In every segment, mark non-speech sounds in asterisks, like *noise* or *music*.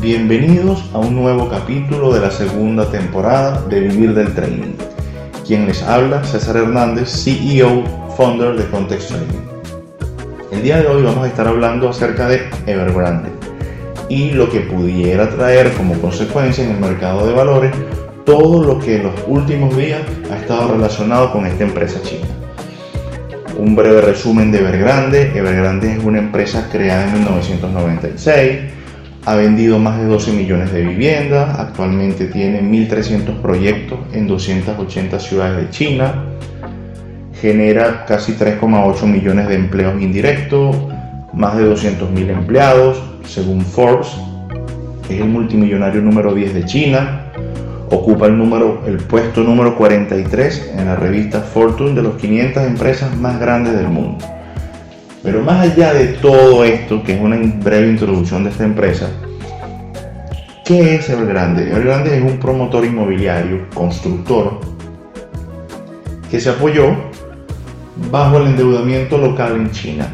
Bienvenidos a un nuevo capítulo de la segunda temporada de Vivir del Training. Quien les habla, César Hernández, CEO, founder de Context Training. El día de hoy vamos a estar hablando acerca de Evergrande y lo que pudiera traer como consecuencia en el mercado de valores todo lo que en los últimos días ha estado relacionado con esta empresa china. Un breve resumen de Evergrande. Evergrande es una empresa creada en 1996 ha vendido más de 12 millones de viviendas, actualmente tiene 1.300 proyectos en 280 ciudades de China, genera casi 3,8 millones de empleos indirectos, más de 200.000 empleados, según Forbes, es el multimillonario número 10 de China, ocupa el, número, el puesto número 43 en la revista Fortune de los 500 empresas más grandes del mundo. Pero más allá de todo esto, que es una breve introducción de esta empresa, ¿qué es Evergrande? Evergrande es un promotor inmobiliario, constructor, que se apoyó bajo el endeudamiento local en China.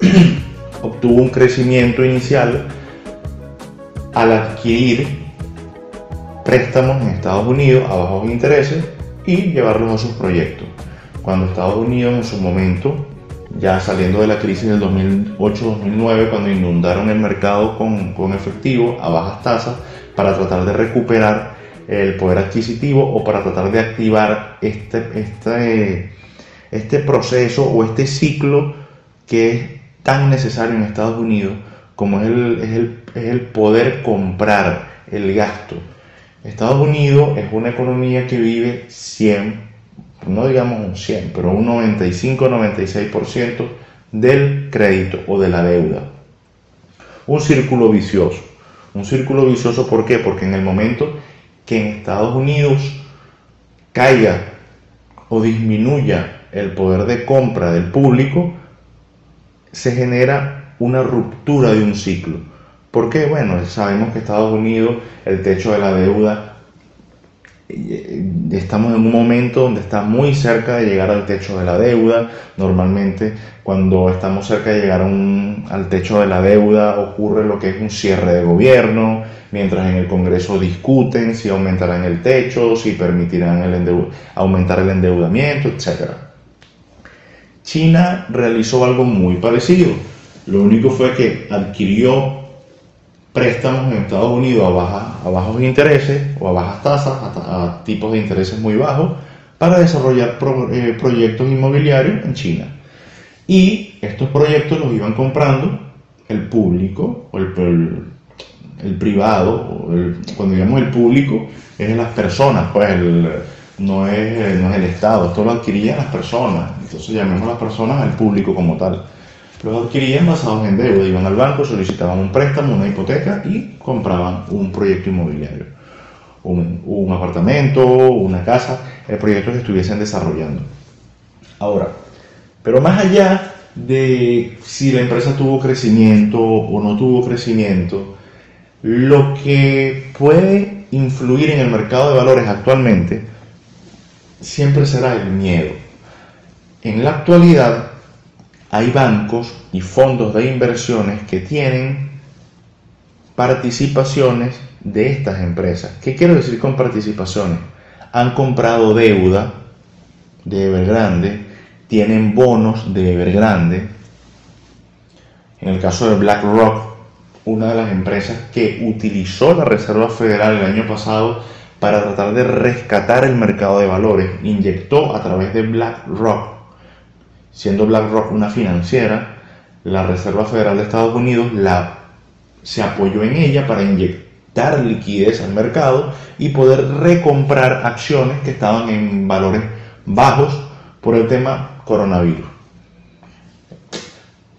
*clears throat* Obtuvo un crecimiento inicial al adquirir préstamos en Estados Unidos a bajos intereses y llevarlos a sus proyectos. Cuando Estados Unidos en su momento ya saliendo de la crisis del 2008-2009, cuando inundaron el mercado con, con, efectivo a bajas tasas para tratar de recuperar el poder adquisitivo o para tratar de activar este, este, este proceso o este ciclo que es tan necesario en Estados Unidos como es el, es el, es el poder comprar el gasto. Estados Unidos es una economía que vive 100 no digamos un 100, pero un 95-96% del crédito o de la deuda. Un círculo vicioso. Un círculo vicioso, ¿por qué? Porque en el momento que en Estados Unidos caiga o disminuya el poder de compra del público, se genera una ruptura de un ciclo. ¿Por qué? Bueno, sabemos que Estados Unidos, el techo de la deuda estamos en un momento donde está muy cerca de llegar al techo de la deuda. Normalmente cuando estamos cerca de llegar al techo de la deuda ocurre lo que es un cierre de gobierno, mientras en el Congreso discuten si aumentarán el techo, si permitirán el aumentar el endeudamiento, etc. China realizó algo muy parecido. Lo único fue que adquirió préstamos en Estados Unidos a, a bajos intereses o a bajas tasas, a, tipos de intereses muy bajos, para desarrollar eh, proyectos inmobiliarios en China. Y estos proyectos los iban comprando el público o el, el, privado, cuando digamos el público, es las personas, pues no, es, no es el Estado, esto lo adquirían las personas, entonces llamemos a las personas al público como tal. Los adquirían basados en deuda, iban al banco, solicitaban un préstamo, una hipoteca y compraban un proyecto inmobiliario, un, apartamento, una casa, el proyecto que estuviesen desarrollando. Ahora, pero más allá de si la empresa tuvo crecimiento o no tuvo crecimiento, lo que puede influir en el mercado de valores actualmente siempre será el miedo. En la actualidad, hay bancos y fondos de inversiones que tienen participaciones de estas empresas. ¿Qué quiero decir con participaciones? Han comprado deuda de Evergrande, tienen bonos de Evergrande. En el caso de BlackRock, una de las empresas que utilizó la Reserva Federal el año pasado para tratar de rescatar el mercado de valores, inyectó a través de BlackRock siendo BlackRock una financiera, la Reserva Federal de Estados Unidos la, se apoyó en ella para inyectar liquidez al mercado y poder recomprar acciones que estaban en valores bajos por el tema coronavirus.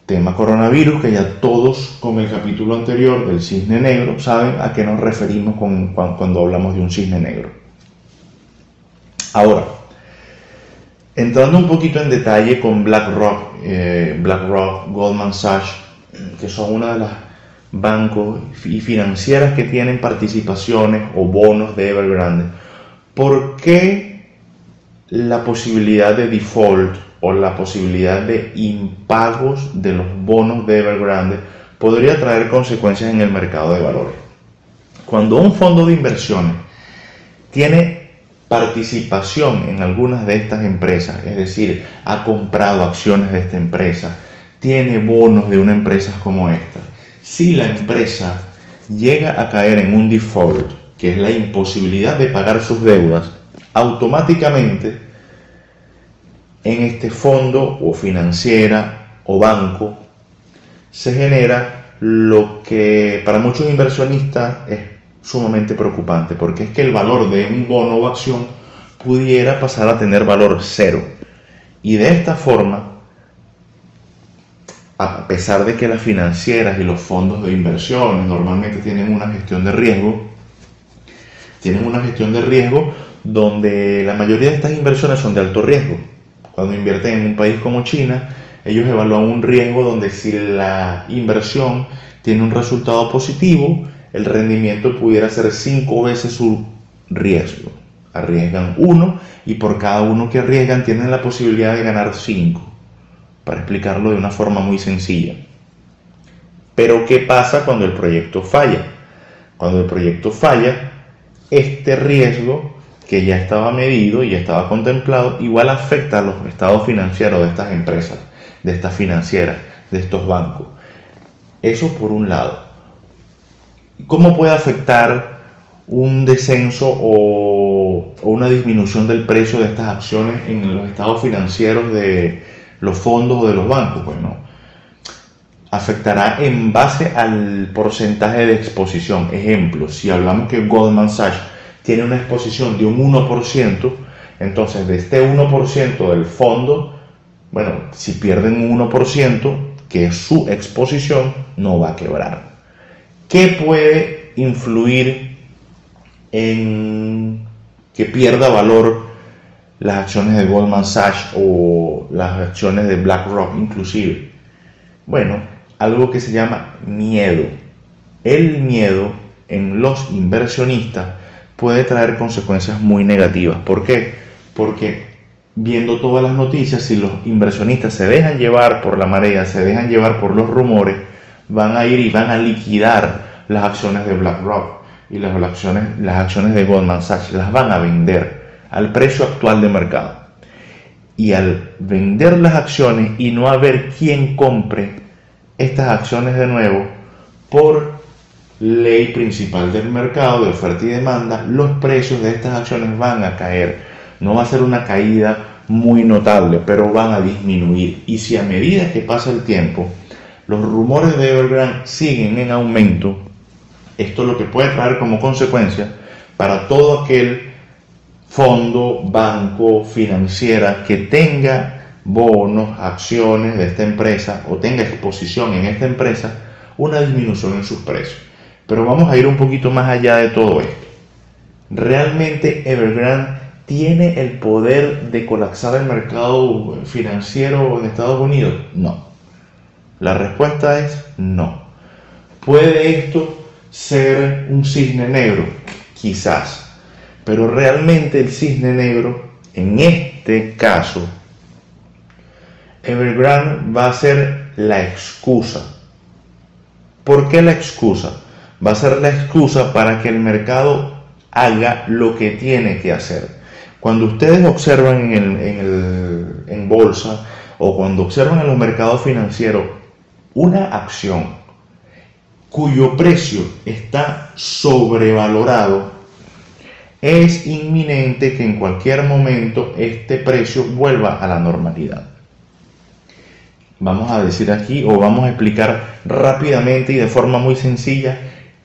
Tema coronavirus, que ya todos con el capítulo anterior del cisne negro saben a qué nos referimos cuando hablamos de un cisne negro. Ahora, entrando un poquito en detalle con BlackRock, eh, BlackRock, Goldman Sachs, que son una de las bancos y financieras que tienen participaciones o bonos de Evergrande, ¿por qué la posibilidad de default o la posibilidad de impagos de los bonos de Evergrande podría traer consecuencias en el mercado de valores? Cuando un fondo de inversiones tiene participación en algunas de estas empresas, es decir, ha comprado acciones de esta empresa, tiene bonos de una empresa como esta, si la empresa llega a caer en un default, que es la imposibilidad de pagar sus deudas, automáticamente en este fondo o financiera o banco se genera lo que para muchos inversionistas es sumamente preocupante, porque es que el valor de un bono o acción pudiera pasar a tener valor cero. Y de esta forma, a pesar de que las financieras y los fondos de inversión normalmente tienen una gestión de riesgo, tienen una gestión de riesgo donde la mayoría de estas inversiones son de alto riesgo. Cuando invierten en un país como China, ellos evalúan un riesgo donde si la inversión tiene un resultado positivo, el rendimiento pudiera ser cinco veces su riesgo. Arriesgan uno y por cada uno que arriesgan tienen la posibilidad de ganar cinco para explicarlo de una forma muy sencilla. Pero ¿qué pasa cuando el proyecto falla? Cuando el proyecto falla, este riesgo que ya estaba medido y ya estaba contemplado, igual afecta a los estados financieros de estas empresas, de estas financieras, de estos bancos. Eso por un lado. ¿Cómo puede afectar un descenso o, o una disminución del precio de estas acciones en los estados financieros de, los fondos de los bancos? Bueno, afectará en base al porcentaje de exposición. Ejemplo, si hablamos que Goldman Sachs tiene una exposición de un 1%, entonces de este 1% del fondo, bueno, si pierden un 1%, que es su exposición, no va a quebrar. ¿Qué puede influir en que pierda valor las acciones de Goldman Sachs o las acciones de BlackRock inclusive. Bueno, algo que se llama miedo. El miedo en los inversionistas puede traer consecuencias muy negativas. ¿Por qué? Porque viendo todas las noticias, si los inversionistas se dejan llevar por la marea, se dejan llevar por los rumores, van a ir y van a liquidar las acciones de BlackRock y las acciones, las acciones de Goldman Sachs, las van a vender al precio actual de mercado. Y al vender las acciones y no haber quien compre estas acciones de nuevo, por ley principal del mercado de oferta y demanda, los precios de estas acciones van a caer. No va a ser una caída muy notable, pero van a disminuir. Y si a medida que pasa el tiempo, los rumores de Evergrande siguen en aumento, esto lo que puede traer como consecuencia para todo aquel fondo, banco, financiera que tenga bonos, acciones de esta empresa o tenga exposición en esta empresa, una disminución en sus precios. Pero vamos a ir un poquito más allá de todo esto. ¿Realmente Evergrande tiene el poder de colapsar el mercado financiero en Estados Unidos? No. La respuesta es no. ¿Puede esto ser un cisne negro? Quizás. Pero realmente el cisne negro, en este caso, Evergrande va a ser la excusa. ¿Por qué la excusa? Va a ser la excusa para que el mercado haga lo que tiene que hacer. Cuando ustedes observan en, en bolsa o cuando observan en los mercados financieros una acción cuyo precio está sobrevalorado, es inminente que en cualquier momento este precio vuelva a la normalidad. Vamos a decir aquí o vamos a explicar rápidamente y de forma muy sencilla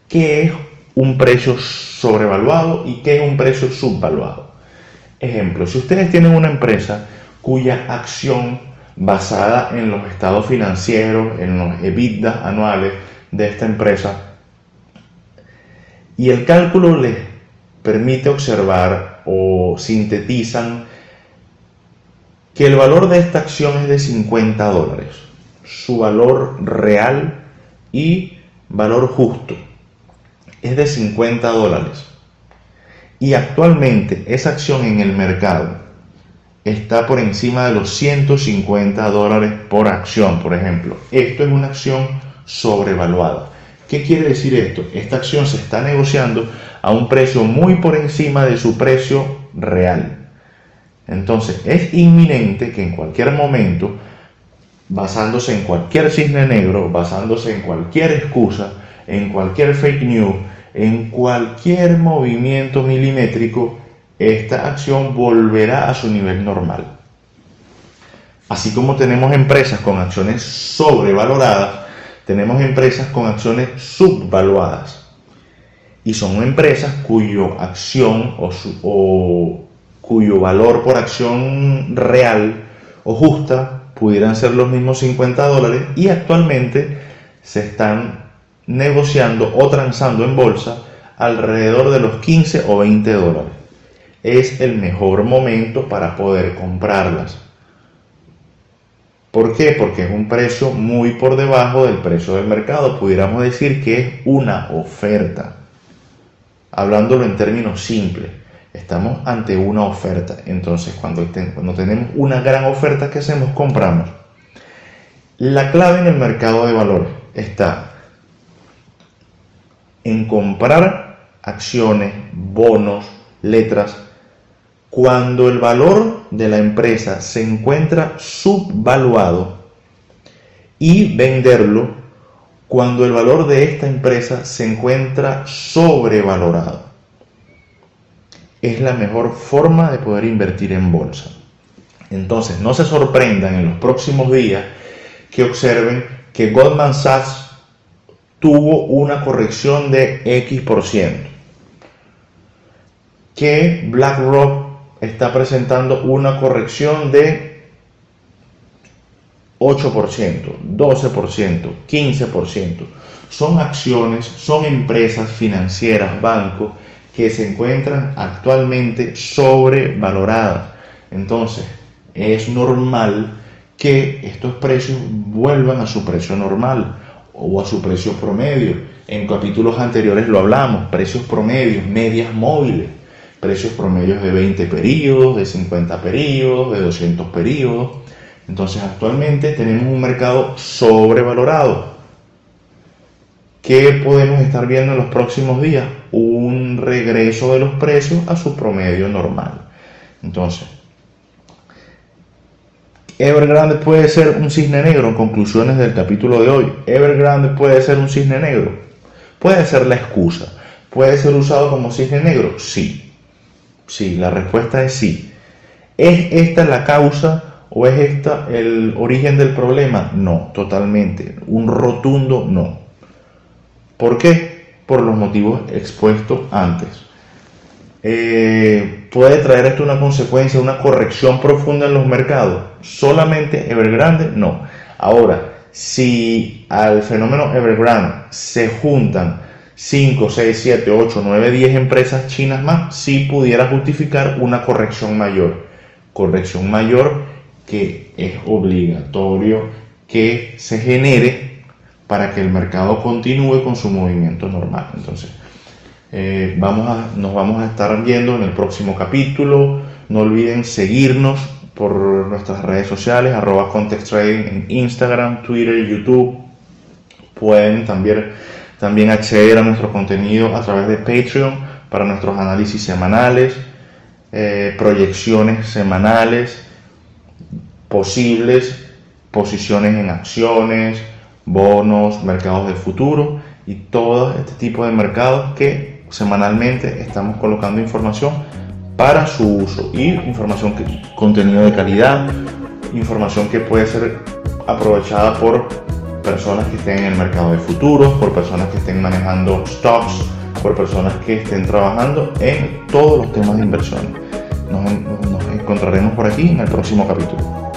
qué es un precio sobrevaluado y qué es un precio subvaluado. Ejemplo, si ustedes tienen una empresa cuya acción basada en los estados financieros, en los EBITDA anuales de esta empresa. Y el cálculo les permite observar o sintetizan que el valor de esta acción es de 50 dólares, su valor real y valor justo es de 50 dólares. Y actualmente esa acción en el mercado está por encima de los 150 dólares por acción, por ejemplo. Esto es una acción sobrevaluada. ¿Qué quiere decir esto? Esta acción se está negociando a un precio muy por encima de su precio real. Entonces es inminente que en cualquier momento, basándose en cualquier cisne negro, basándose en cualquier excusa, en cualquier fake news, en cualquier movimiento milimétrico, esta acción volverá a su nivel normal. Así como tenemos empresas con acciones sobrevaloradas, tenemos empresas con acciones subvaluadas. Y son empresas cuyo acción o, cuyo valor por acción real o justa pudieran ser los mismos 50 dólares y actualmente se están negociando o transando en bolsa alrededor de los 15 o 20 dólares. Es el mejor momento para poder comprarlas. ¿Por qué? Porque es un precio muy por debajo del precio del mercado. Pudiéramos decir que es una oferta. Hablándolo en términos simples, estamos ante una oferta. Entonces, cuando, cuando tenemos una gran oferta, ¿qué hacemos? Compramos. La clave en el mercado de valores está en comprar acciones, bonos, letras, cuando el valor de la empresa se encuentra subvaluado y venderlo cuando el valor de esta empresa se encuentra sobrevalorado. Es la mejor forma de poder invertir en bolsa. Entonces, no se sorprendan en los próximos días que observen que Goldman Sachs tuvo una corrección de X por ciento. Que BlackRock está presentando una corrección de 8%, 12%, 15%. Son acciones, son empresas financieras, bancos, que se encuentran actualmente sobrevaloradas. Entonces, es normal que estos precios vuelvan a su precio normal o a su precio promedio. En capítulos anteriores lo hablamos, precios promedios, medias móviles, precios promedios de 20 periodos, de 50 periodos, de 200 periodos. Entonces actualmente tenemos un mercado sobrevalorado. ¿Qué podemos estar viendo en los próximos días? Un regreso de los precios a su promedio normal. Entonces, Evergrande puede ser un cisne negro conclusiones del capítulo de hoy. Evergrande puede ser un cisne negro. Puede ser la excusa. ¿Puede ser usado como cisne negro? Sí. Sí, la respuesta es sí. ¿Es esta la causa o es esta el origen del problema? No, totalmente. Un rotundo no. ¿Por qué? Por los motivos expuestos antes. Eh, ¿Puede traer esto una consecuencia, una corrección profunda en los mercados? ¿Solamente Evergrande? No. Ahora, si al fenómeno Evergrande se juntan 5, 6, 7, 8, 9, 10 empresas chinas más, sí pudiera justificar una corrección mayor. Corrección mayor que es obligatorio que se genere para que el mercado continúe con su movimiento normal. Entonces, eh, vamos a, nos vamos a estar viendo en el próximo capítulo. No olviden seguirnos por nuestras redes sociales, arroba Context Trading en Instagram, Twitter, YouTube. Pueden también, también acceder a nuestro contenido a través de Patreon para nuestros análisis semanales, eh, proyecciones semanales, posibles posiciones en acciones, bonos, mercados de futuro y todo este tipo de mercados que semanalmente estamos colocando información para su uso y información que contenido de calidad, información que puede ser aprovechada por personas que estén en el mercado de futuros, por personas que estén manejando stocks, por personas que estén trabajando en todos los temas de inversión. nos encontraremos por aquí en el próximo capítulo.